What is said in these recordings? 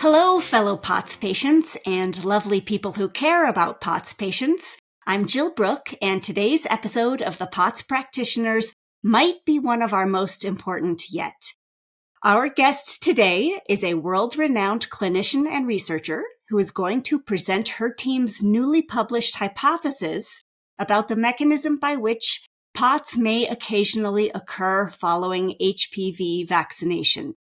Hello, fellow POTS patients and lovely people who care about POTS patients. I'm Jill Brook, and today's episode of the POTS Practitioners might be one of our most important yet. Our guest today is a world renowned clinician and researcher who is going to present her team's newly published hypothesis about the mechanism by which POTS may occasionally occur following HPV vaccination.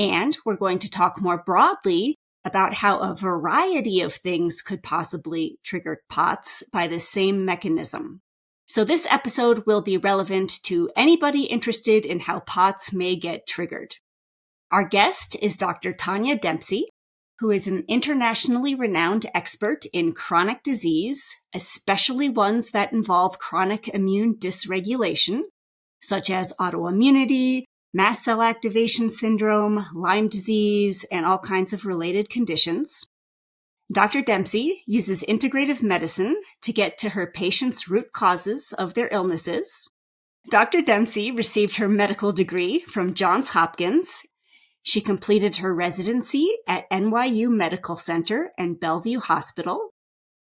And we're going to talk more broadly about how a variety of things could possibly trigger POTS by the same mechanism. So this episode will be relevant to anybody interested in how POTS may get triggered. Our guest is Dr. Tania Dempsey, who is an internationally renowned expert in chronic disease, especially ones that involve chronic immune dysregulation, such as autoimmunity, mast cell activation syndrome, Lyme disease, and all kinds of related conditions. Dr. Dempsey uses integrative medicine to get to her patients' root causes of their illnesses. Dr. Dempsey received her medical degree from Johns Hopkins. She completed her residency at NYU Medical Center and Bellevue Hospital.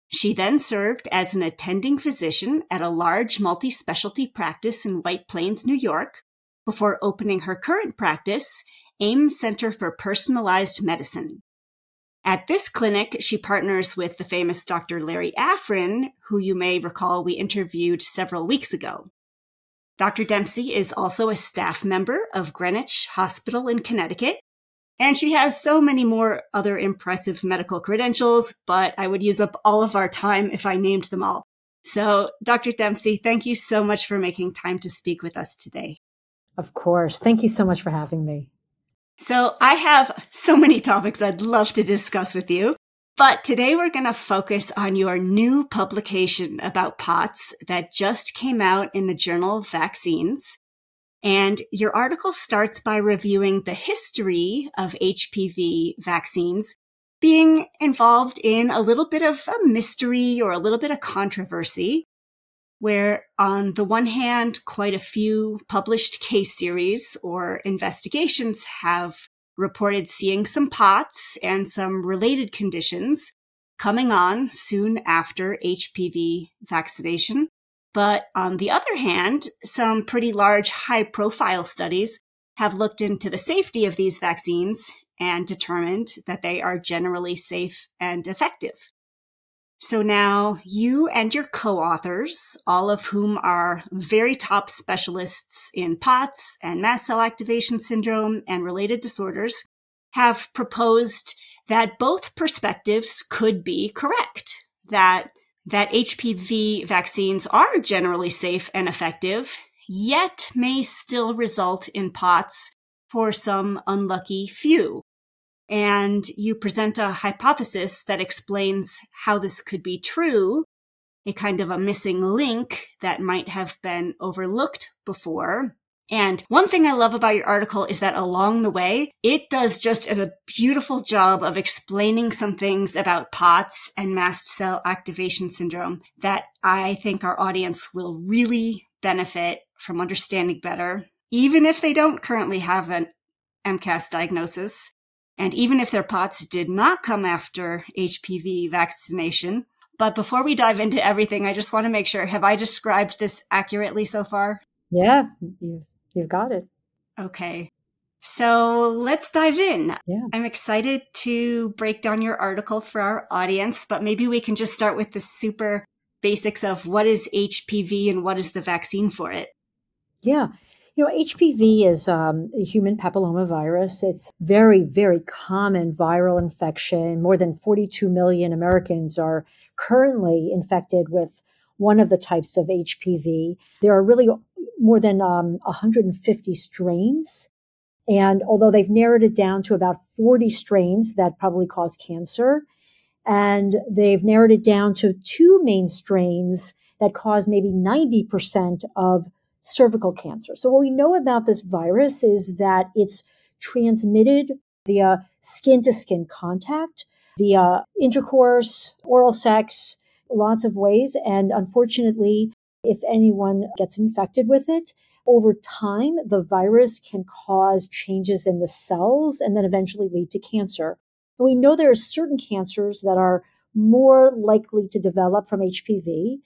She then served as an attending physician at a large multi specialty practice in White Plains, New York, before opening her current practice, AIM Center for Personalized Medicine. At this clinic, she partners with the famous Dr. Larry Afrin, who you may recall we interviewed several weeks ago. Dr. Dempsey is also a staff member of Greenwich Hospital in Connecticut, and she has so many more other impressive medical credentials, but I would use up all of our time if I named them all. So, Dr. Dempsey, thank you so much for making time to speak with us today. Of course. Thank you so much for having me. So I have so many topics I'd love to discuss with you. But today we're going to focus on your new publication about POTS that just came out in the Journal of Vaccines. And your article starts by reviewing the history of HPV vaccines being involved in a little bit of a mystery or a little bit of controversy where on the one hand, quite a few published case series or investigations have reported seeing some POTS and some related conditions coming on soon after HPV vaccination. But on the other hand, some pretty large high profile studies have looked into the safety of these vaccines and determined that they are generally safe and effective. So now you and your co-authors, all of whom are very top specialists in POTS and mast cell activation syndrome and related disorders, have proposed that both perspectives could be correct. That that HPV vaccines are generally safe and effective, yet may still result in POTS for some unlucky few and you present a hypothesis that explains how this could be true, a kind of a missing link that might have been overlooked before. And one thing I love about your article is that along the way, it does just a beautiful job of explaining some things about POTS and mast cell activation syndrome that I think our audience will really benefit from understanding better, even if they don't currently have an MCAS diagnosis. And even if their POTS did not come after HPV vaccination, but before we dive into everything, I just want to make sure have I described this accurately so far? Yeah, you've, you've got it. Okay. So let's dive in. Yeah. I'm excited to break down your article for our audience, but maybe we can just start with the super basics of what is HPV and what is the vaccine for it. Yeah. You know, HPV is um, a human papillomavirus. It's very, very common viral infection. More than 42 million Americans are currently infected with one of the types of HPV. There are really more than um, 150 strains. And although they've narrowed it down to about 40 strains that probably cause cancer, and they've narrowed it down to two main strains that cause maybe 90% of cervical cancer. So what we know about this virus is that it's transmitted via skin to skin contact, via intercourse, oral sex, lots of ways. And unfortunately, if anyone gets infected with it, over time, the virus can cause changes in the cells and then eventually lead to cancer. And we know there are certain cancers that are more likely to develop from HPV.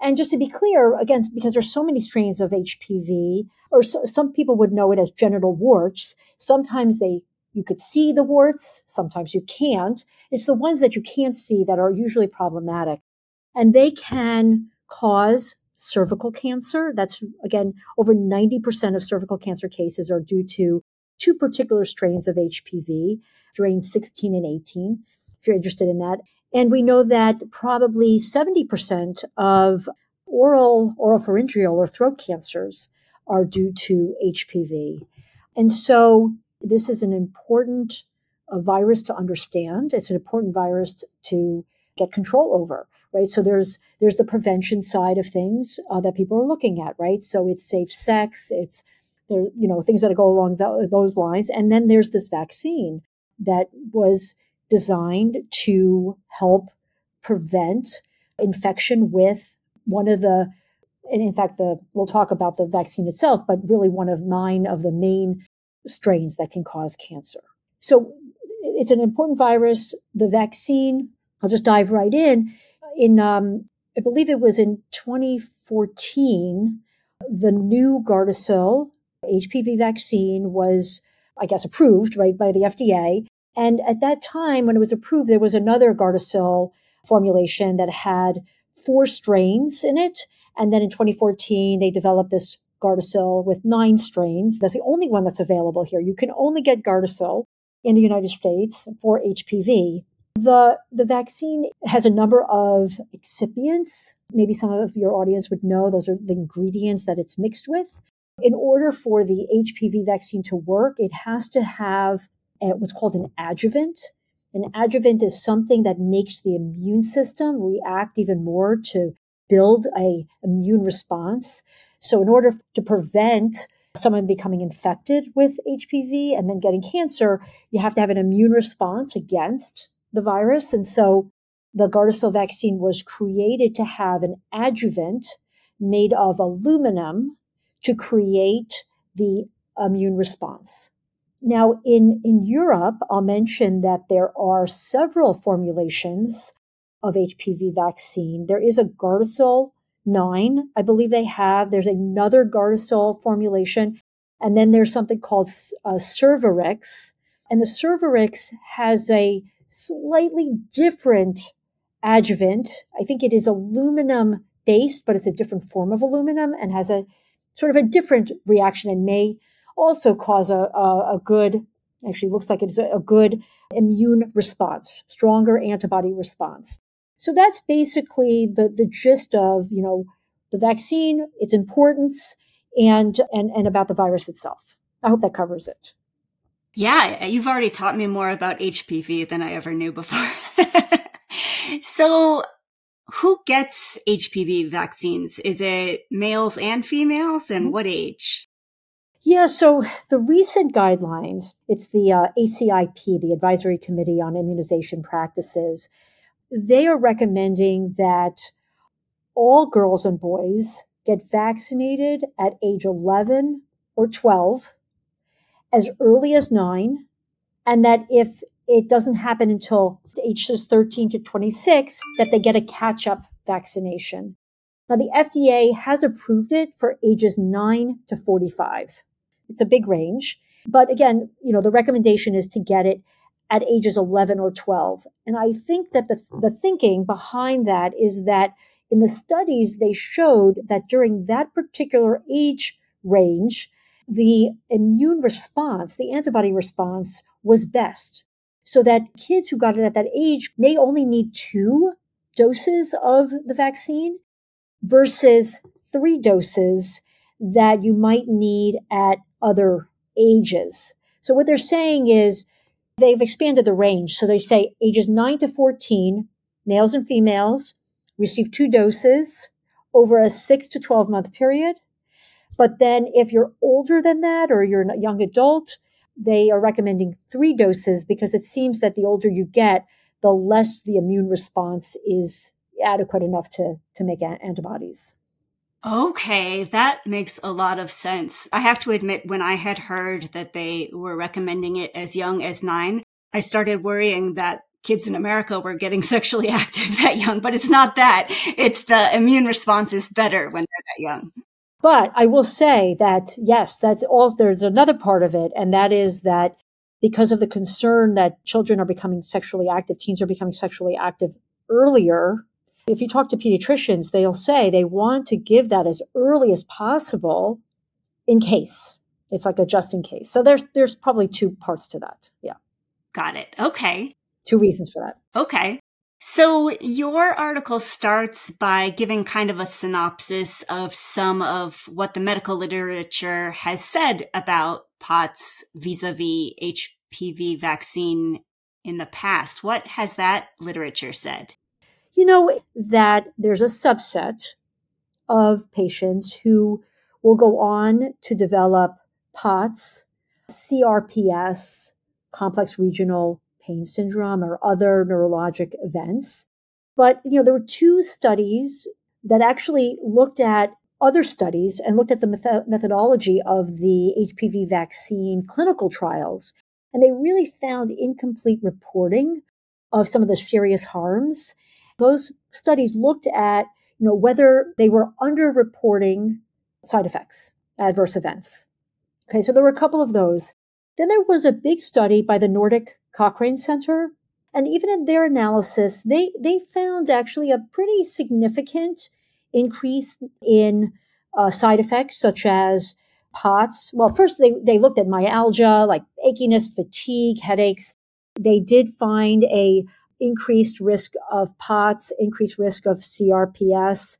And just to be clear, again, because there's so many strains of HPV, or so, some people would know it as genital warts. Sometimes they you could see the warts, sometimes you can't. It's the ones that you can't see that are usually problematic. And they can cause cervical cancer. That's again, over 90% of cervical cancer cases are due to two particular strains of HPV, strain 16 and 18, if you're interested in that. And we know that probably 70% of oral, oropharyngeal or throat cancers are due to HPV. And so this is an important uh, virus to understand. It's an important virus to get control over, right? So there's there's the prevention side of things uh, that people are looking at, right? So it's safe sex, it's there, you know, things that go along th- those lines, and then there's this vaccine that was designed to help prevent infection with one of the and in fact the we'll talk about the vaccine itself but really one of nine of the main strains that can cause cancer. So it's an important virus. The vaccine i'll just dive right in. In um, i believe it was in 2014 the new gardasil hpv vaccine was i guess approved right by the fda and at that time, when it was approved, there was another Gardasil formulation that had four strains in it. And then in 2014, they developed this Gardasil with nine strains. That's the only one that's available here. You can only get Gardasil in the United States for HPV. The, the vaccine has a number of excipients. Maybe some of your audience would know those are the ingredients that it's mixed with. In order for the HPV vaccine to work, it has to have what's called an adjuvant. An adjuvant is something that makes the immune system react even more to build a immune response. So in order to prevent someone becoming infected with HPV and then getting cancer, you have to have an immune response against the virus. And so the Gardasil vaccine was created to have an adjuvant made of aluminum to create the immune response. Now, in, in Europe, I'll mention that there are several formulations of HPV vaccine. There is a Gardasil 9, I believe they have. There's another Gardasil formulation. And then there's something called uh, Cervarix. And the Cervarix has a slightly different adjuvant. I think it is aluminum based, but it's a different form of aluminum and has a sort of a different reaction and may also cause a, a, a good, actually looks like it's a, a good immune response, stronger antibody response. So that's basically the, the gist of, you know, the vaccine, its importance, and, and, and about the virus itself. I hope that covers it. Yeah, you've already taught me more about HPV than I ever knew before. so, who gets HPV vaccines? Is it males and females, and mm-hmm. what age? Yeah, so the recent guidelines, it's the uh, ACIP, the Advisory Committee on Immunization Practices, they are recommending that all girls and boys get vaccinated at age 11 or 12, as early as nine, and that if it doesn't happen until ages 13 to 26, that they get a catch up vaccination. Now, the FDA has approved it for ages 9 to 45. It's a big range. But again, you know, the recommendation is to get it at ages 11 or 12. And I think that the, the thinking behind that is that in the studies, they showed that during that particular age range, the immune response, the antibody response was best. So that kids who got it at that age may only need two doses of the vaccine versus three doses that you might need at other ages. So what they're saying is they've expanded the range. So they say ages 9 to 14, males and females, receive two doses over a 6 to 12 month period. But then if you're older than that or you're a young adult, they are recommending three doses because it seems that the older you get, the less the immune response is adequate enough to, to make antibodies. Okay, that makes a lot of sense. I have to admit, when I had heard that they were recommending it as young as nine, I started worrying that kids in America were getting sexually active that young, but it's not that. It's the immune response is better when they're that young. But I will say that yes, that's all there's another part of it, and that is that because of the concern that children are becoming sexually active, teens are becoming sexually active earlier. If you talk to pediatricians, they'll say they want to give that as early as possible in case. It's like a just in case. So there's there's probably two parts to that. Yeah. Got it. Okay. Two reasons for that. Okay. So your article starts by giving kind of a synopsis of some of what the medical literature has said about POTS vis-a-vis HPV vaccine in the past. What has that literature said? You know that there's a subset of patients who will go on to develop POTS, CRPS, complex regional pain syndrome or other neurologic events. But, you know, there were two studies that actually looked at other studies and looked at the methodology of the HPV vaccine clinical trials. And they really found incomplete reporting of some of the serious harms. Those studies looked at, you know, whether they were underreporting side effects, adverse events. Okay, so there were a couple of those. Then there was a big study by the Nordic Cochrane Center. And even in their analysis, they, they found actually a pretty significant increase in uh, side effects such as POTS. Well, first they, they looked at myalgia, like achiness, fatigue, headaches. They did find a increased risk of POTS, increased risk of CRPS.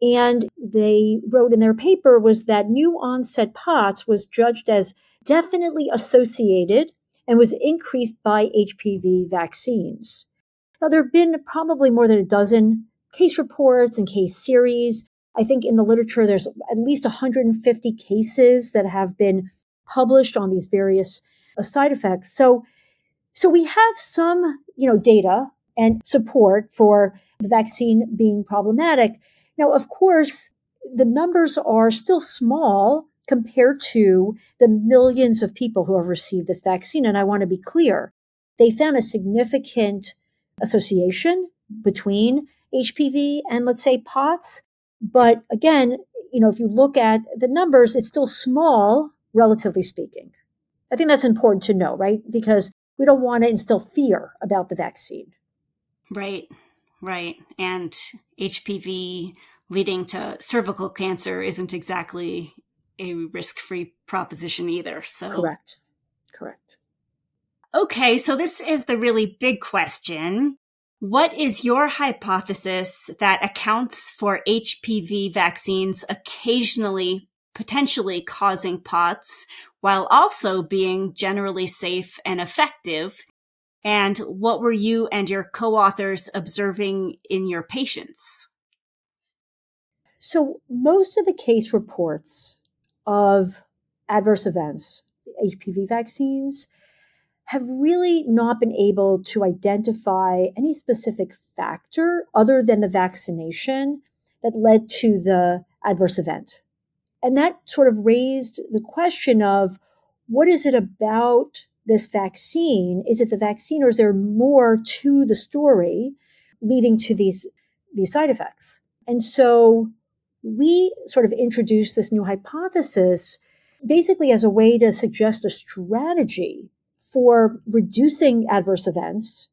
And they wrote in their paper was that new onset POTS was judged as definitely associated and was increased by HPV vaccines. Now, there have been probably more than a dozen case reports and case series. I think in the literature, there's at least 150 cases that have been published on these various uh, side effects. So, so we have some, you know, data and support for the vaccine being problematic. Now, of course, the numbers are still small compared to the millions of people who have received this vaccine. And I want to be clear, they found a significant association between HPV and let's say POTS. But again, you know, if you look at the numbers, it's still small, relatively speaking. I think that's important to know, right? Because we don't want to instill fear about the vaccine. Right, right. And HPV leading to cervical cancer isn't exactly a risk free proposition either. So, correct. Correct. Okay, so this is the really big question. What is your hypothesis that accounts for HPV vaccines occasionally potentially causing POTS while also being generally safe and effective? And what were you and your co authors observing in your patients? So, most of the case reports of adverse events, HPV vaccines, have really not been able to identify any specific factor other than the vaccination that led to the adverse event. And that sort of raised the question of what is it about this vaccine? Is it the vaccine or is there more to the story leading to these, these side effects? And so we sort of introduced this new hypothesis basically as a way to suggest a strategy for reducing adverse events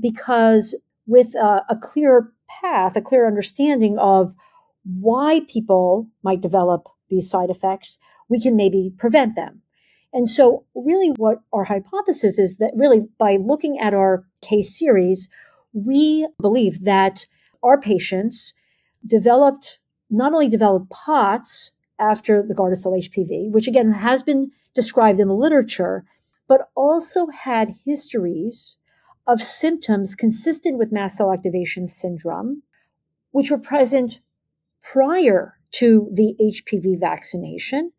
because with a, a clear path, a clear understanding of why people might develop these side effects, we can maybe prevent them. And so, really, what our hypothesis is that really by looking at our case series, we believe that our patients developed not only developed POTS after the Gardasil HPV, which again has been described in the literature, but also had histories of symptoms consistent with mast cell activation syndrome, which were present prior to the HPV vaccination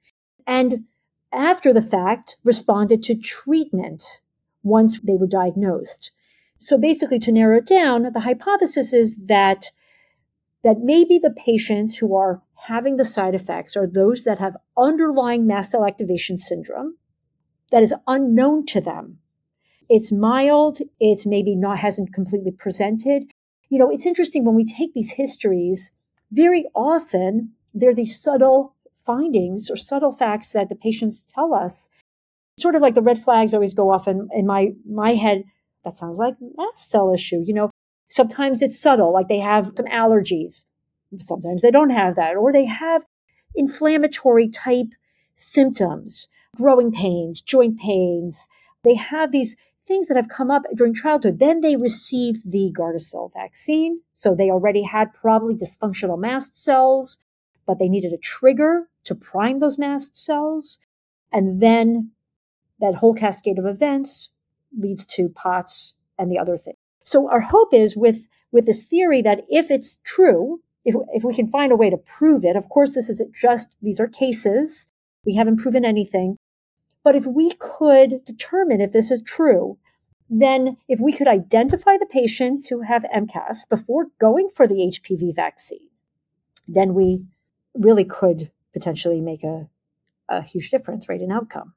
and after the fact responded to treatment once they were diagnosed. So basically, to narrow it down, the hypothesis is that that maybe the patients who are having the side effects are those that have underlying mast cell activation syndrome that is unknown to them. It's mild, it's maybe not hasn't completely presented. You know, it's interesting when we take these histories, very often they're these subtle findings or subtle facts that the patients tell us. Sort of like the red flags always go off in, in my my head that sounds like mast cell issue. You know, sometimes it's subtle, like they have some allergies. Sometimes they don't have that, or they have inflammatory type symptoms, growing pains, joint pains. They have these things that have come up during childhood. Then they receive the Gardasil vaccine. So they already had probably dysfunctional mast cells, but they needed a trigger to prime those mast cells. And then that whole cascade of events leads to POTS and the other thing. So our hope is with, with this theory that if it's true, if, if we can find a way to prove it, of course, this is just, these are cases. We haven't proven anything. But if we could determine if this is true, then if we could identify the patients who have MCAS before going for the HPV vaccine, then we really could potentially make a, a huge difference, right, in outcome.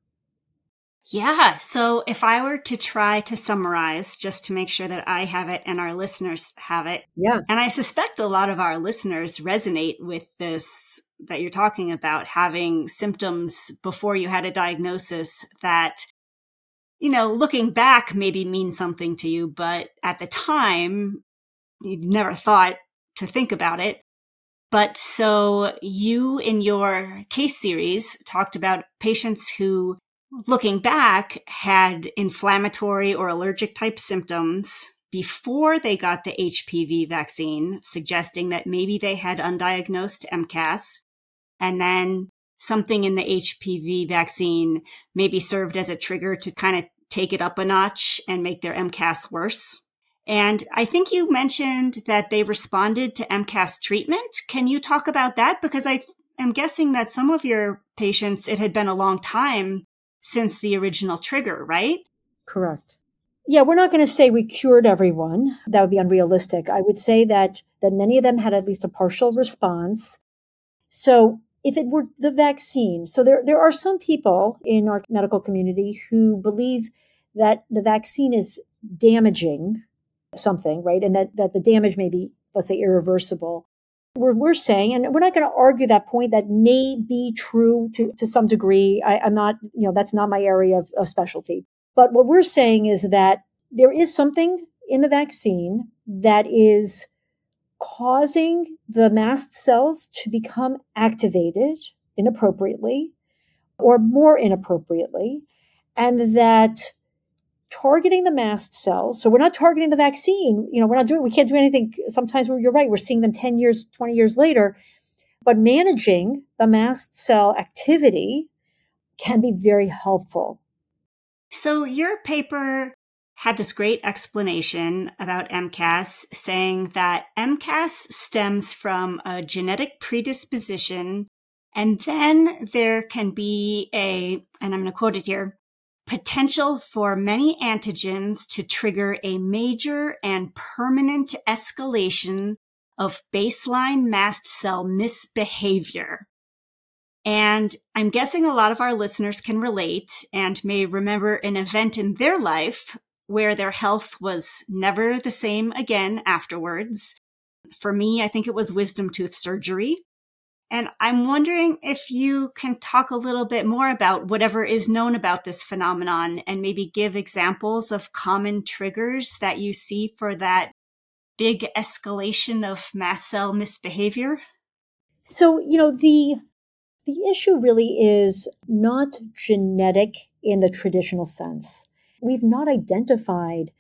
Yeah. So if I were to try to summarize just to make sure that I have it and our listeners have it. Yeah. And I suspect a lot of our listeners resonate with this that you're talking about having symptoms before you had a diagnosis that, you know, looking back maybe means something to you, but at the time you never thought to think about it. But so you in your case series talked about patients who looking back, had inflammatory or allergic type symptoms before they got the HPV vaccine, suggesting that maybe they had undiagnosed MCAS. And then something in the HPV vaccine maybe served as a trigger to kind of take it up a notch and make their MCAS worse. And I think you mentioned that they responded to MCAS treatment. Can you talk about that? Because I am guessing that some of your patients, it had been a long time since the original trigger, right? Correct. Yeah, we're not going to say we cured everyone. That would be unrealistic. I would say that that many of them had at least a partial response. So if it were the vaccine, so there there are some people in our medical community who believe that the vaccine is damaging something, right? And that, that the damage may be, let's say, irreversible we're, we're saying, and we're not going to argue that point that may be true to, to some degree. I, am not, you know, that's not my area of, of specialty. But what we're saying is that there is something in the vaccine that is causing the mast cells to become activated inappropriately or more inappropriately, and that targeting the mast cells. So we're not targeting the vaccine. You know, we're not doing, we can't do anything. Sometimes you're right. We're seeing them 10 years, 20 years later, but managing the mast cell activity can be very helpful. So your paper had this great explanation about MCAS saying that MCAS stems from a genetic predisposition and then there can be a, and I'm going to quote it here, potential for many antigens to trigger a major and permanent escalation of baseline mast cell misbehavior. And I'm guessing a lot of our listeners can relate and may remember an event in their life where their health was never the same again afterwards. For me, I think it was wisdom tooth surgery. And I'm wondering if you can talk a little bit more about whatever is known about this phenomenon and maybe give examples of common triggers that you see for that big escalation of mast cell misbehavior. So, you know, the the issue really is not genetic in the traditional sense. We've not identified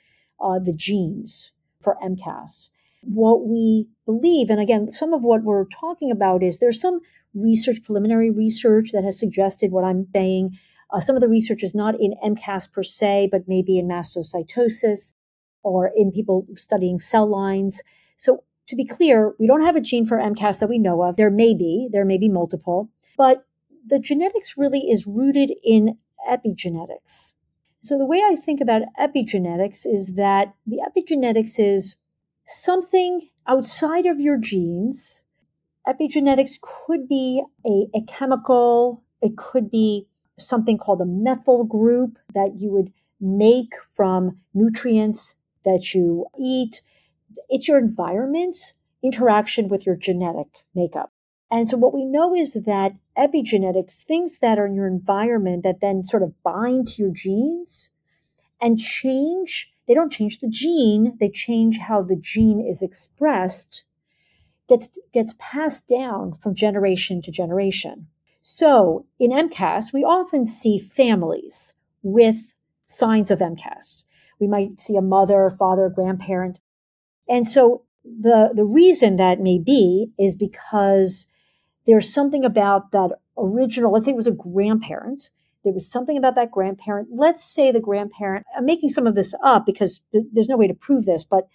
uh, the genes for MCAS what we believe, and again, some of what we're talking about is there's some research, preliminary research that has suggested what I'm saying Uh, some of the research is not in MCAS per se, but maybe in mastocytosis or in people studying cell lines. So to be clear, we don't have a gene for MCAS that we know of. There may be, there may be multiple, but the genetics really is rooted in epigenetics. So the way I think about epigenetics is that the epigenetics is something outside of your genes. Epigenetics could be a, a chemical, it could be something called a methyl group that you would make from nutrients that you eat. It's your environment's interaction with your genetic makeup. And so what we know is that epigenetics, things that are in your environment that then sort of bind to your genes and change, they don't change the gene, they change how the gene is expressed, gets, gets passed down from generation to generation. So in MCAS, we often see families with signs of MCAS. We might see a mother, father, grandparent. And so the, the reason that may be is because there's something about that original, let's say it was a grandparent. There was something about that grandparent. Let's say the grandparent, I'm making some of this up because th- there's no way to prove this, but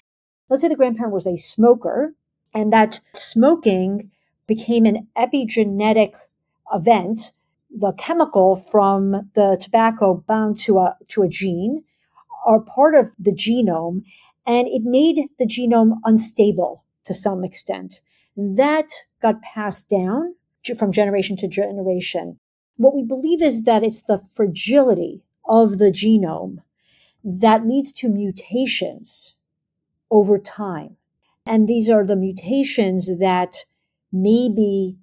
let's say the grandparent was a smoker and that smoking became an epigenetic event. The chemical from the tobacco bound to a, to a gene are part of the genome and it made the genome unstable to some extent. That got passed down from generation to generation. What we believe is that it's the fragility of the genome that leads to mutations over time. And these are the mutations that may be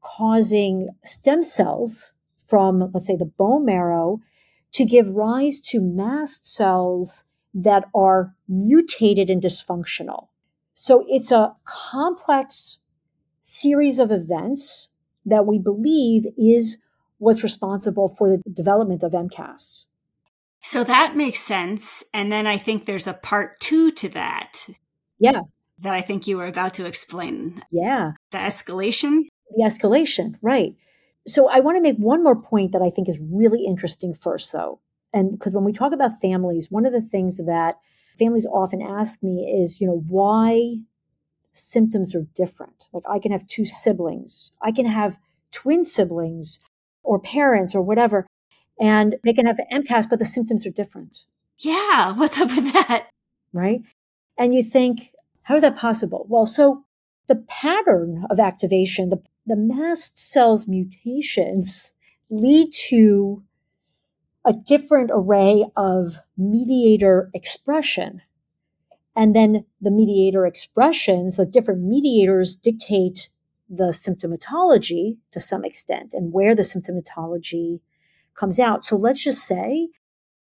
causing stem cells from, let's say, the bone marrow to give rise to mast cells that are mutated and dysfunctional. So it's a complex series of events that we believe is what's responsible for the development of MCAS. So that makes sense. And then I think there's a part two to that. Yeah. That I think you were about to explain. Yeah. The escalation? The escalation, right. So I want to make one more point that I think is really interesting first, though. And because when we talk about families, one of the things that families often ask me is, you know, why symptoms are different. Like I can have two siblings, I can have twin siblings or parents or whatever, and they can have MCAS, but the symptoms are different. Yeah, what's up with that? Right. And you think, how is that possible? Well, so the pattern of activation, the, the mast cells mutations lead to a different array of mediator expression. And then the mediator expressions, the different mediators dictate the symptomatology to some extent and where the symptomatology comes out. So let's just say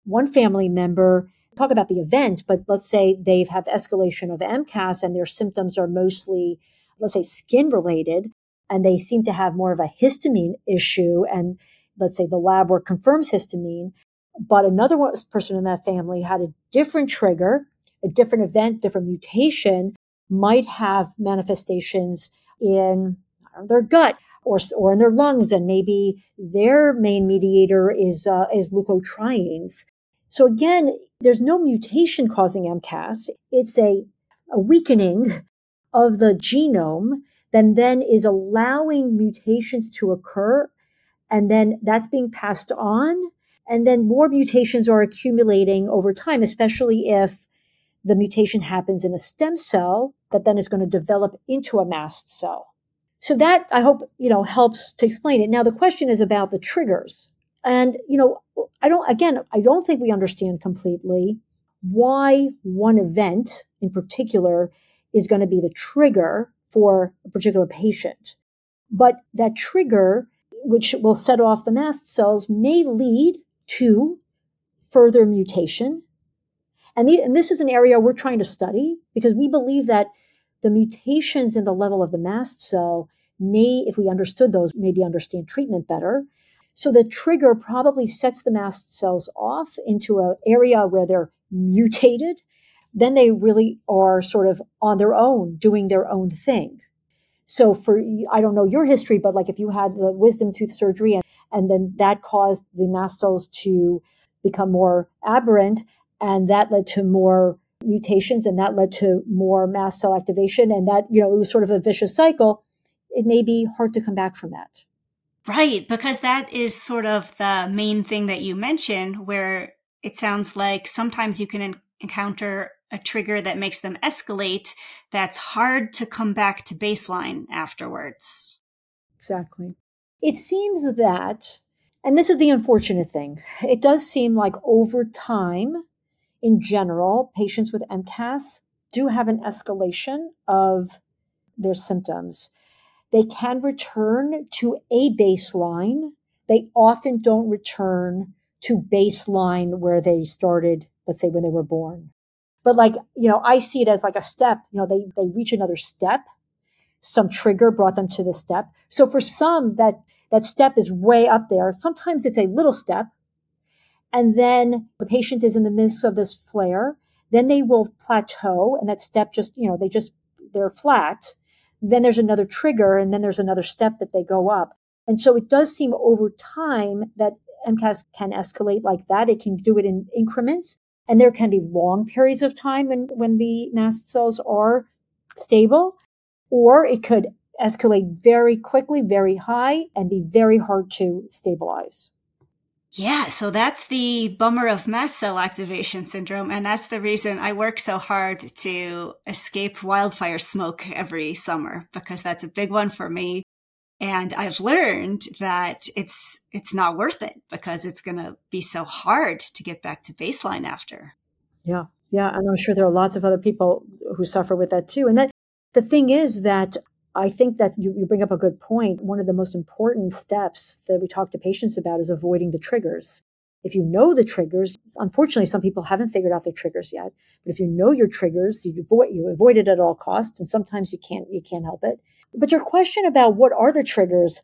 one family member, talk about the event, but let's say they've had escalation of MCAS and their symptoms are mostly, let's say, skin related, and they seem to have more of a histamine issue and let's say the lab work confirms histamine, but another person in that family had a different trigger, a different event, different mutation might have manifestations in their gut or, or in their lungs, and maybe their main mediator is uh, is leukotrienes. So again, there's no mutation causing MCAS. It's a, a weakening of the genome that then is allowing mutations to occur and then that's being passed on. And then more mutations are accumulating over time, especially if the mutation happens in a stem cell that then is going to develop into a mast cell. So that I hope, you know, helps to explain it. Now the question is about the triggers. And, you know, I don't, again, I don't think we understand completely why one event in particular is going to be the trigger for a particular patient. But that trigger which will set off the mast cells, may lead to further mutation. And, the, and this is an area we're trying to study because we believe that the mutations in the level of the mast cell may, if we understood those, maybe understand treatment better. So the trigger probably sets the mast cells off into an area where they're mutated. Then they really are sort of on their own, doing their own thing. So for, I don't know your history, but like if you had the wisdom tooth surgery and, And then that caused the mast cells to become more aberrant. And that led to more mutations and that led to more mast cell activation. And that, you know, it was sort of a vicious cycle. It may be hard to come back from that. Right. Because that is sort of the main thing that you mentioned, where it sounds like sometimes you can encounter a trigger that makes them escalate that's hard to come back to baseline afterwards. Exactly. It seems that, and this is the unfortunate thing, it does seem like over time, in general, patients with MCAS do have an escalation of their symptoms. They can return to a baseline. They often don't return to baseline where they started, let's say when they were born. But like, you know, I see it as like a step, you know, they, they reach another step. Some trigger brought them to this step. So for some, that, that step is way up there. Sometimes it's a little step. And then the patient is in the midst of this flare. Then they will plateau and that step just, you know, they just, they're flat. Then there's another trigger and then there's another step that they go up. And so it does seem over time that MCAS can escalate like that. It can do it in increments. And there can be long periods of time when, when the mast cells are stable, or it could escalate very quickly, very high, and be very hard to stabilize. Yeah, so that's the bummer of mast cell activation syndrome. And that's the reason I work so hard to escape wildfire smoke every summer, because that's a big one for me. And I've learned that it's, it's not worth it because it's going to be so hard to get back to baseline after. Yeah. Yeah. And I'm sure there are lots of other people who suffer with that too. And that the thing is that I think that you, you bring up a good point. One of the most important steps that we talk to patients about is avoiding the triggers. If you know the triggers, unfortunately, some people haven't figured out their triggers yet. But if you know your triggers, you avoid you avoid it at all costs, and sometimes you can't you can't help it. But your question about what are the triggers?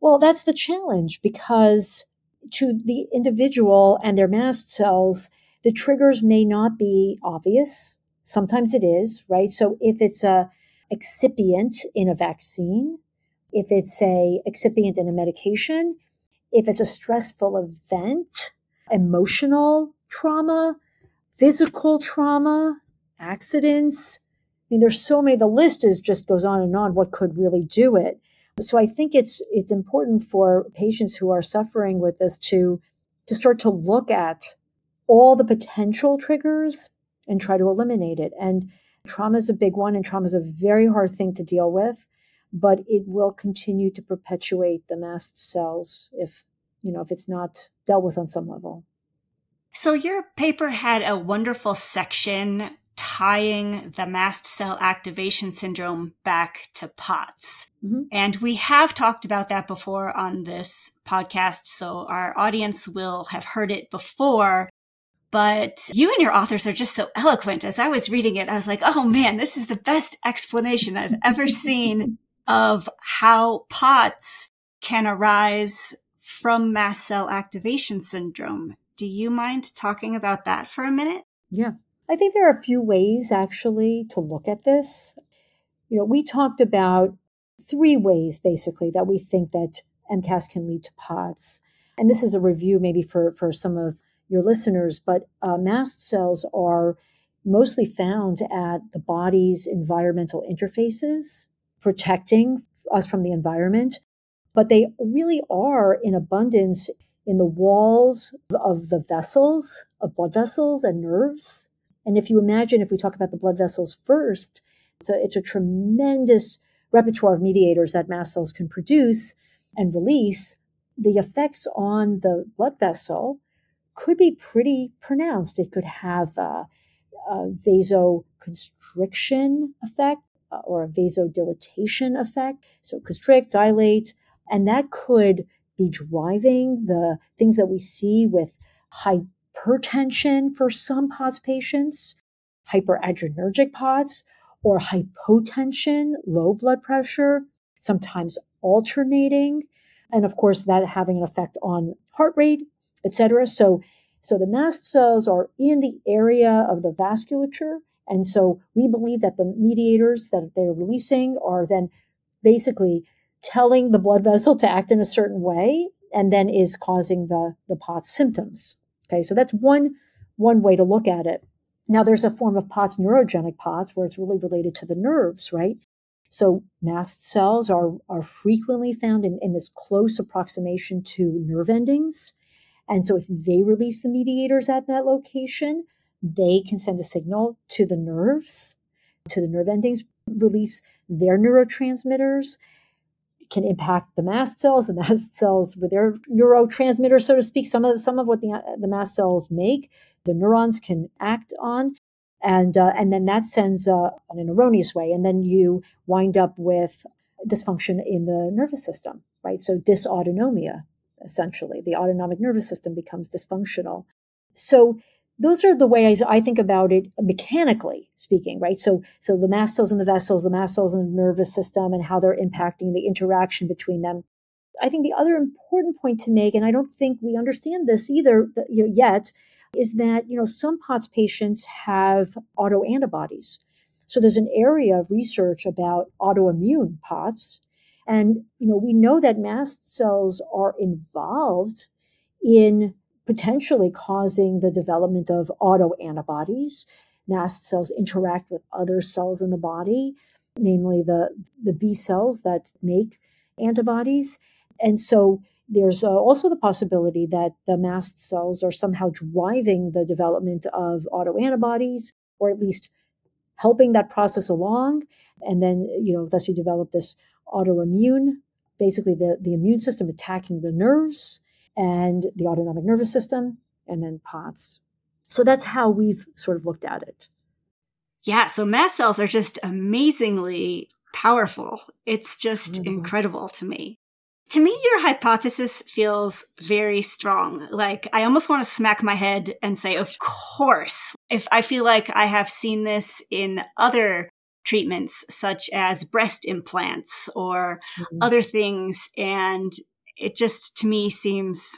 Well, that's the challenge because to the individual and their mast cells, the triggers may not be obvious. Sometimes it is, right? So if it's a excipient in a vaccine, if it's a excipient in a medication, if it's a stressful event, emotional trauma, physical trauma, accidents, I mean, there's so many, the list is just goes on and on what could really do it. So I think it's, it's important for patients who are suffering with this to, to start to look at all the potential triggers and try to eliminate it. And trauma is a big one and trauma is a very hard thing to deal with, but it will continue to perpetuate the mast cells if, you know, if it's not dealt with on some level. So your paper had a wonderful section tying the mast cell activation syndrome back to POTS. Mm-hmm. And we have talked about that before on this podcast, so our audience will have heard it before. But you and your authors are just so eloquent. As I was reading it, I was like, oh man, this is the best explanation I've ever seen of how POTS can arise from mast cell activation syndrome. Do you mind talking about that for a minute? Yeah. I think there are a few ways actually to look at this. You know, we talked about three ways basically that we think that MCAS can lead to POTS. And this is a review maybe for, for some of your listeners, but uh, mast cells are mostly found at the body's environmental interfaces, protecting us from the environment. But they really are in abundance in the walls of the vessels, of blood vessels and nerves. And if you imagine, if we talk about the blood vessels first, so it's a tremendous repertoire of mediators that mast cells can produce and release. The effects on the blood vessel could be pretty pronounced. It could have a, a vasoconstriction effect uh, or a vasodilatation effect. So constrict, dilate, and that could be driving the things that we see with hypertension for some POTS patients, hyperadrenergic POTS, or hypotension, low blood pressure, sometimes alternating, and of course that having an effect on heart rate, etc. So, so the mast cells are in the area of the vasculature, and so we believe that the mediators that they're releasing are then basically telling the blood vessel to act in a certain way and then is causing the, the POTS symptoms. Okay, so that's one, one way to look at it. Now, there's a form of POTS, neurogenic POTS, where it's really related to the nerves, right? So mast cells are, are frequently found in, in this close approximation to nerve endings. And so if they release the mediators at that location, they can send a signal to the nerves, to the nerve endings, release their neurotransmitters, can impact the mast cells. The mast cells with their neurotransmitters, so to speak, some of some of what the, the mast cells make, the neurons can act on, and uh, and then that sends uh, in an erroneous way, and then you wind up with dysfunction in the nervous system, right? So dysautonomia, essentially, the autonomic nervous system becomes dysfunctional. So those are the ways I think about it mechanically speaking, right? So, so the mast cells and the vessels, the mast cells and the nervous system and how they're impacting the interaction between them. I think the other important point to make, and I don't think we understand this either yet, is that, you know, some POTS patients have autoantibodies. So there's an area of research about autoimmune POTS. And, you know, we know that mast cells are involved in potentially causing the development of autoantibodies. Mast cells interact with other cells in the body, namely the, the B cells that make antibodies. And so there's uh, also the possibility that the mast cells are somehow driving the development of autoantibodies, or at least helping that process along. And then, you know, thus you develop this autoimmune, basically the, the immune system attacking the nerves and the autonomic nervous system, and then POTS. So that's how we've sort of looked at it. Yeah, so mast cells are just amazingly powerful. It's just mm-hmm. incredible to me. To me, your hypothesis feels very strong. Like, I almost want to smack my head and say, of course. If I feel like I have seen this in other treatments, such as breast implants or mm-hmm. other things, and it just to me seems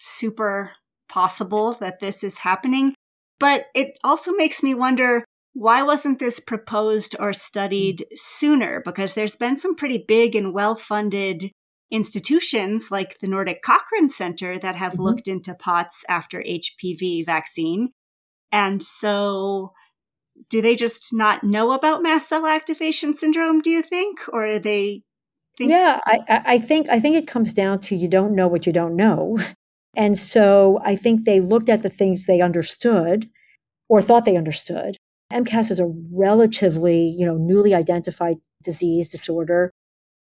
super possible that this is happening. But it also makes me wonder why wasn't this proposed or studied sooner? Because there's been some pretty big and well funded institutions like the Nordic Cochrane Center that have mm-hmm. looked into POTS after HPV vaccine. And so, do they just not know about mast cell activation syndrome, do you think? Or are they think yeah I, I think i think it comes down to you don't know what you don't know. And so i think they looked at the things they understood or thought they understood. Mcas is a relatively you know newly identified disease disorder.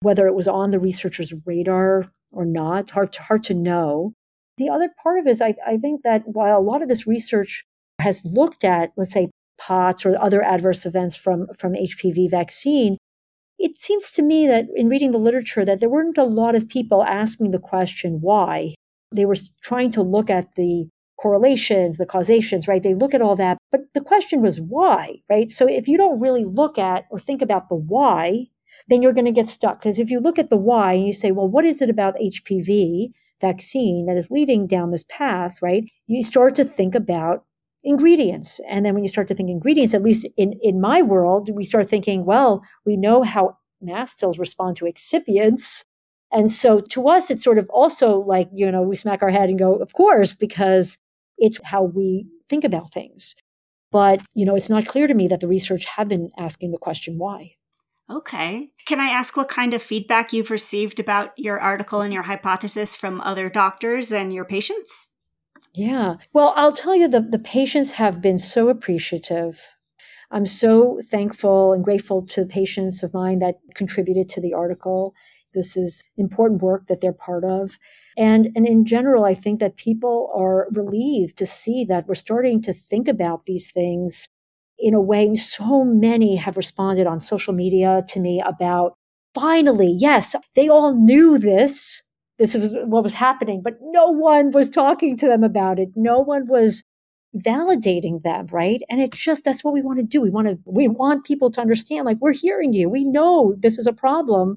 Whether it was on the researchers radar or not hard to, hard to know. The other part of it is I, I think that while a lot of this research has looked at let's say POTS or other adverse events from from hpv vaccine it seems to me that in reading the literature that there weren't a lot of people asking the question why. They were trying to look at the correlations, the causations, right? They look at all that, but the question was why, right? So if you don't really look at or think about the why, then you're going to get stuck. Because if you look at the why and you say, well, what is it about HPV vaccine that is leading down this path, right? You start to think about ingredients. And then when you start to think ingredients, at least in, in my world, we start thinking, well, we know how mast cells respond to excipients. And so to us, it's sort of also like, you know, we smack our head and go, of course, because it's how we think about things. But, you know, it's not clear to me that the research have been asking the question why. Okay. Can I ask what kind of feedback you've received about your article and your hypothesis from other doctors and your patients? Yeah. Well, I'll tell you, the, the patients have been so appreciative. I'm so thankful and grateful to the patients of mine that contributed to the article. This is important work that they're part of. And, and in general, I think that people are relieved to see that we're starting to think about these things in a way. So many have responded on social media to me about finally, yes, they all knew this this was what was happening, but no one was talking to them about it. No one was validating them, right? And it's just that's what we want to do. We want to we want people to understand like we're hearing you. We know this is a problem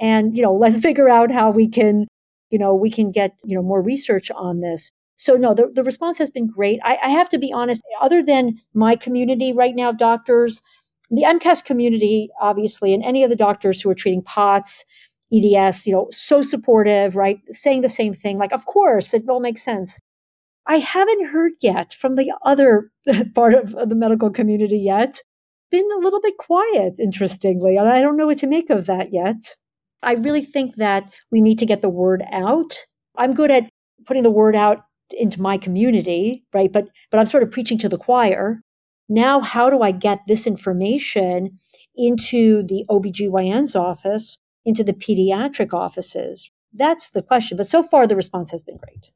and you know, let's figure out how we can, you know, we can get, you know, more research on this. So no, the, the response has been great. I, I have to be honest, other than my community right now of doctors, the MCAS community, obviously, and any of the doctors who are treating POTS, EDS, you know, so supportive, right? Saying the same thing, like, of course, it all makes sense. I haven't heard yet from the other part of the medical community yet. Been a little bit quiet, interestingly. And I don't know what to make of that yet. I really think that we need to get the word out. I'm good at putting the word out into my community, right? But but I'm sort of preaching to the choir. Now, how do I get this information into the OBGYN's office, into the pediatric offices? That's the question. But so far, the response has been great.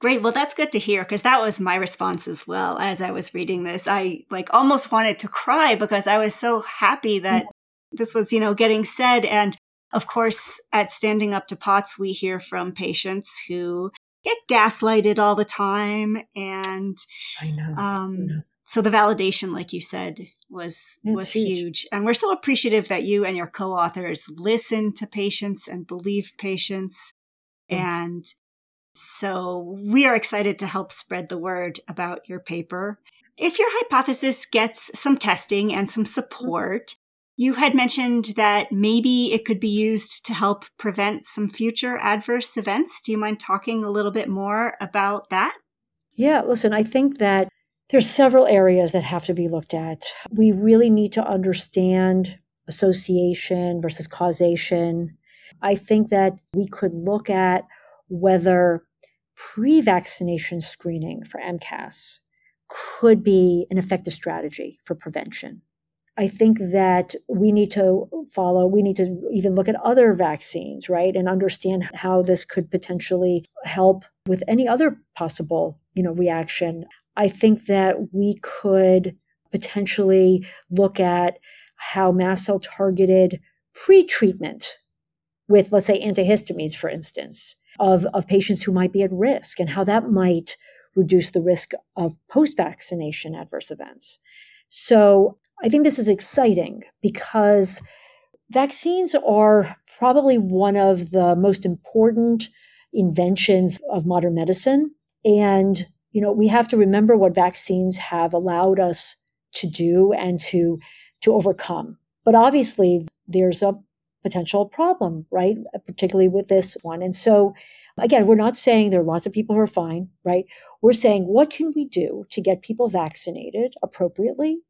Great. Well, that's good to hear because that was my response as well as I was reading this. I like almost wanted to cry because I was so happy that this was, you know, getting said. And of course, at Standing Up to POTS, we hear from patients who get gaslighted all the time. And I know. Um, I know so the validation like you said was That's was huge. huge. and we're so appreciative that you and your co-authors listen to patients and believe patients. And so we are excited to help spread the word about your paper. If your hypothesis gets some testing and some mm-hmm. support you had mentioned that maybe it could be used to help prevent some future adverse events. Do you mind talking a little bit more about that? Yeah listen i think that there's several areas that have to be looked at. We really need to understand association versus causation. I think that we could look at whether pre vaccination screening for MCAS could be an effective strategy for prevention. I think that we need to follow, we need to even look at other vaccines, right? And understand how this could potentially help with any other possible, you know, reaction. I think that we could potentially look at how mast cell targeted pre-treatment with, let's say, antihistamines, for instance, of, of patients who might be at risk and how that might reduce the risk of post vaccination adverse events. So I think this is exciting because vaccines are probably one of the most important inventions of modern medicine. And you know, we have to remember what vaccines have allowed us to do and to to overcome. But obviously, there's a potential problem, right? Particularly with this one. And so, again, we're not saying there are lots of people who are fine, right? We're saying what can we do to get people vaccinated appropriately,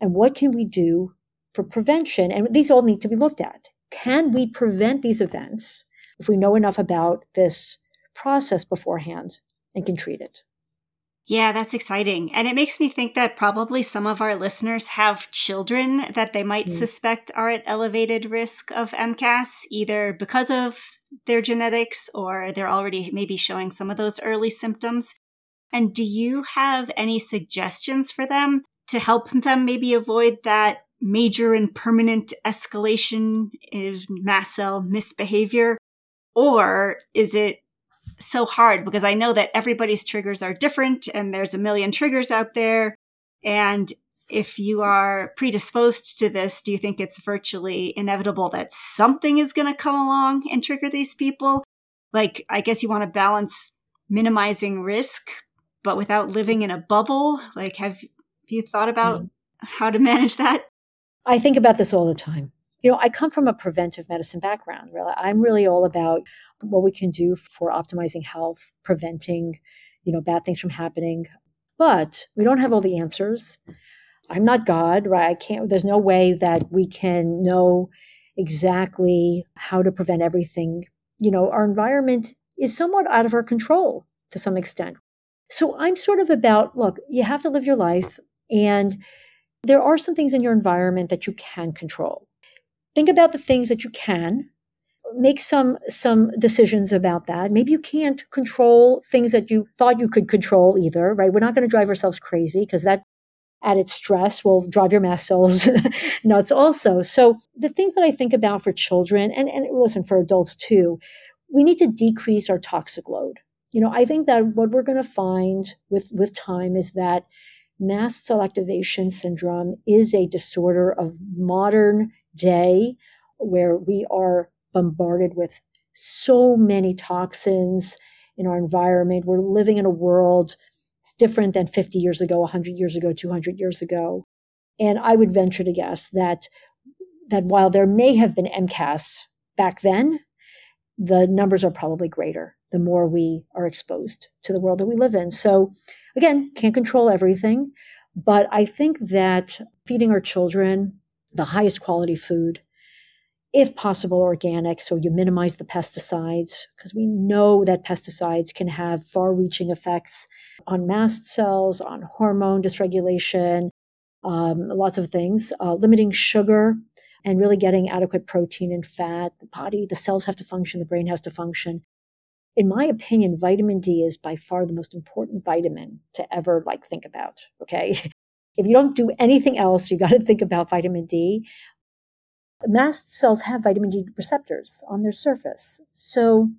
and what can we do for prevention? And these all need to be looked at. Can we prevent these events if we know enough about this process beforehand and can treat it? Yeah, that's exciting. And it makes me think that probably some of our listeners have children that they might mm. suspect are at elevated risk of MCAS, either because of their genetics or they're already maybe showing some of those early symptoms. And do you have any suggestions for them to help them maybe avoid that major and permanent escalation in mast cell misbehavior? Or is it so hard because I know that everybody's triggers are different and there's a million triggers out there. And if you are predisposed to this, do you think it's virtually inevitable that something is going to come along and trigger these people? Like, I guess you want to balance minimizing risk, but without living in a bubble. Like, have you thought about mm. how to manage that? I think about this all the time. You know, I come from a preventive medicine background. Really, I'm really all about what we can do for optimizing health, preventing, you know, bad things from happening. But we don't have all the answers. I'm not God, right? I can't, there's no way that we can know exactly how to prevent everything. You know, our environment is somewhat out of our control to some extent. So I'm sort of about look, you have to live your life, and there are some things in your environment that you can control. Think about the things that you can. Make some some decisions about that. Maybe you can't control things that you thought you could control either right? We're not going to drive ourselves crazy because that added stress will drive your mast cells nuts also. So the things that i think about for children and, and listen for adults too we need to decrease our toxic load. You know i think that what we're going to find with with time is that mast cell activation syndrome is a disorder of modern day where we are bombarded with so many toxins in our environment. We're living in a world it's different than 50 years ago, 100 years ago, 200 years ago. And I would venture to guess that that while there may have been MCAS back then, the numbers are probably greater the more we are exposed to the world that we live in. So, again, can't control everything, but I think that feeding our children the highest quality food, if possible, organic, so you minimize the pesticides, because we know that pesticides can have far reaching effects on mast cells, on hormone dysregulation, um, lots of things, uh, limiting sugar and really getting adequate protein and fat. The body, the cells have to function, the brain has to function. In my opinion, vitamin D is by far the most important vitamin to ever like think about. Okay. If you don't do anything else, you got to think about vitamin D. Mast cells have vitamin D receptors on their surface. So,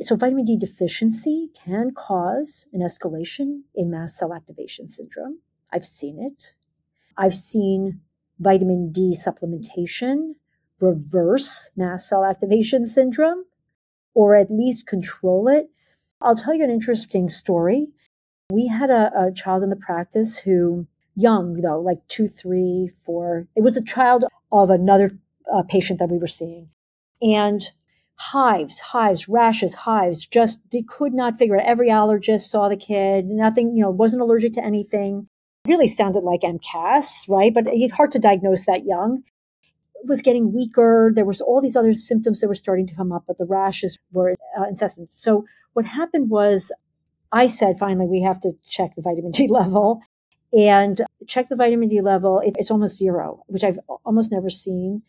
so vitamin D deficiency can cause an escalation in mast cell activation syndrome. I've seen it. I've seen vitamin D supplementation reverse mast cell activation syndrome or at least control it. I'll tell you an interesting story. We had a, a child in the practice who, young though, like two, three, four, it was a child of another uh, patient that we were seeing. And hives, hives, rashes, hives, just they could not figure it. Every allergist saw the kid, nothing, you know, wasn't allergic to anything really sounded like MCAS, right? But it's hard to diagnose that young. It was getting weaker. There was all these other symptoms that were starting to come up, but the rashes were uh, incessant. So what happened was I said, finally, we have to check the vitamin D level and check the vitamin D level. It's almost zero, which I've almost never seen.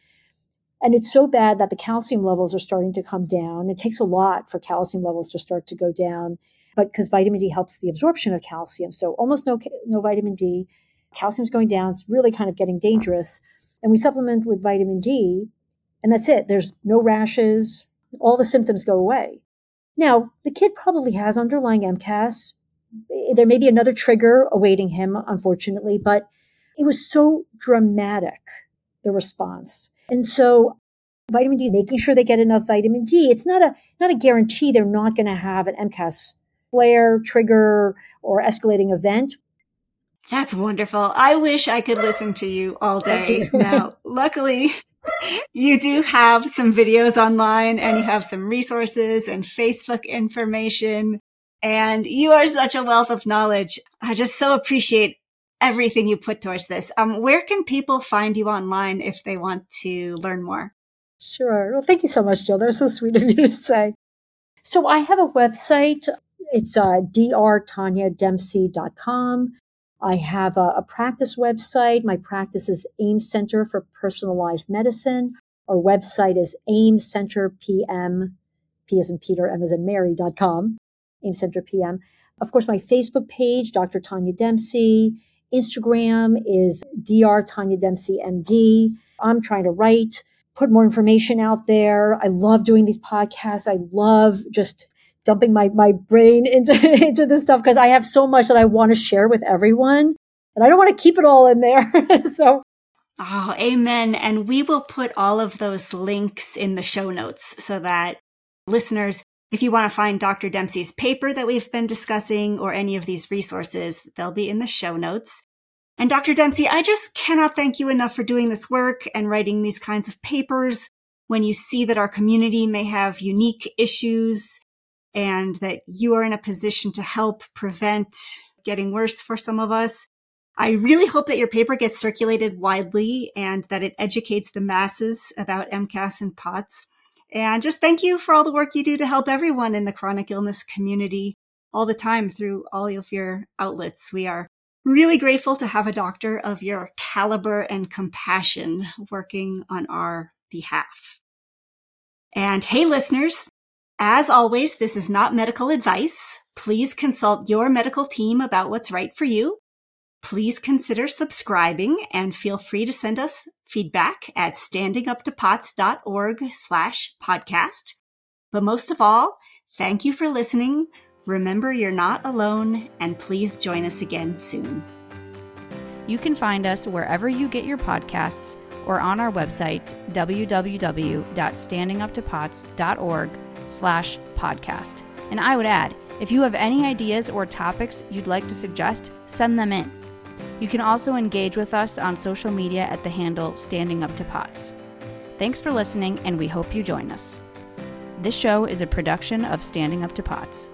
And it's so bad that the calcium levels are starting to come down. It takes a lot for calcium levels to start to go down but because vitamin D helps the absorption of calcium. So almost no, no vitamin D. Calcium's going down. It's really kind of getting dangerous. And we supplement with vitamin D, and that's it. There's no rashes. All the symptoms go away. Now, the kid probably has underlying MCAS. There may be another trigger awaiting him, unfortunately, but it was so dramatic, the response. And so vitamin D, making sure they get enough vitamin D, it's not a, not a guarantee they're not going to have an MCAS flare, trigger, or escalating event. That's wonderful. I wish I could listen to you all day. now, luckily, you do have some videos online and you have some resources and Facebook information. And you are such a wealth of knowledge. I just so appreciate everything you put towards this. Um, where can people find you online if they want to learn more? Sure. Well, thank you so much, Jill. That's so sweet of you to say. So I have a website. It's uh, drtaniadempsey.com. I have a, a, practice website. My practice is AIM Center for Personalized Medicine. Our website is AIM Center PM, P as in Peter, M as in Mary.com, AIM Center PM. Of course, my Facebook page, Dr. Tania Dempsey. Instagram is Dr. Tania Dempsey MD. I'm trying to write, put more information out there. I love doing these podcasts. I love just dumping my, my brain into, into this stuff because I have so much that I want to share with everyone. And I don't want to keep it all in there. so Oh, amen. And we will put all of those links in the show notes so that listeners, if you want to find Dr. Dempsey's paper that we've been discussing or any of these resources, they'll be in the show notes. And Dr. Dempsey, I just cannot thank you enough for doing this work and writing these kinds of papers when you see that our community may have unique issues and that you are in a position to help prevent getting worse for some of us. I really hope that your paper gets circulated widely and that it educates the masses about MCAS and POTS. And just thank you for all the work you do to help everyone in the chronic illness community all the time through all of your outlets. We are really grateful to have a doctor of your caliber and compassion working on our behalf. And hey, listeners, as always, this is not medical advice. Please consult your medical team about what's right for you. Please consider subscribing and feel free to send us feedback at standinguptopots.org slash podcast. But most of all, thank you for listening. Remember, you're not alone, and please join us again soon. You can find us wherever you get your podcasts or on our website, www.standinguptopots.org slash podcast. And I would add, if you have any ideas or topics you'd like to suggest, send them in. You can also engage with us on social media at the handle Standing Up to Pots. Thanks for listening, and we hope you join us. This show is a production of Standing Up to POTS.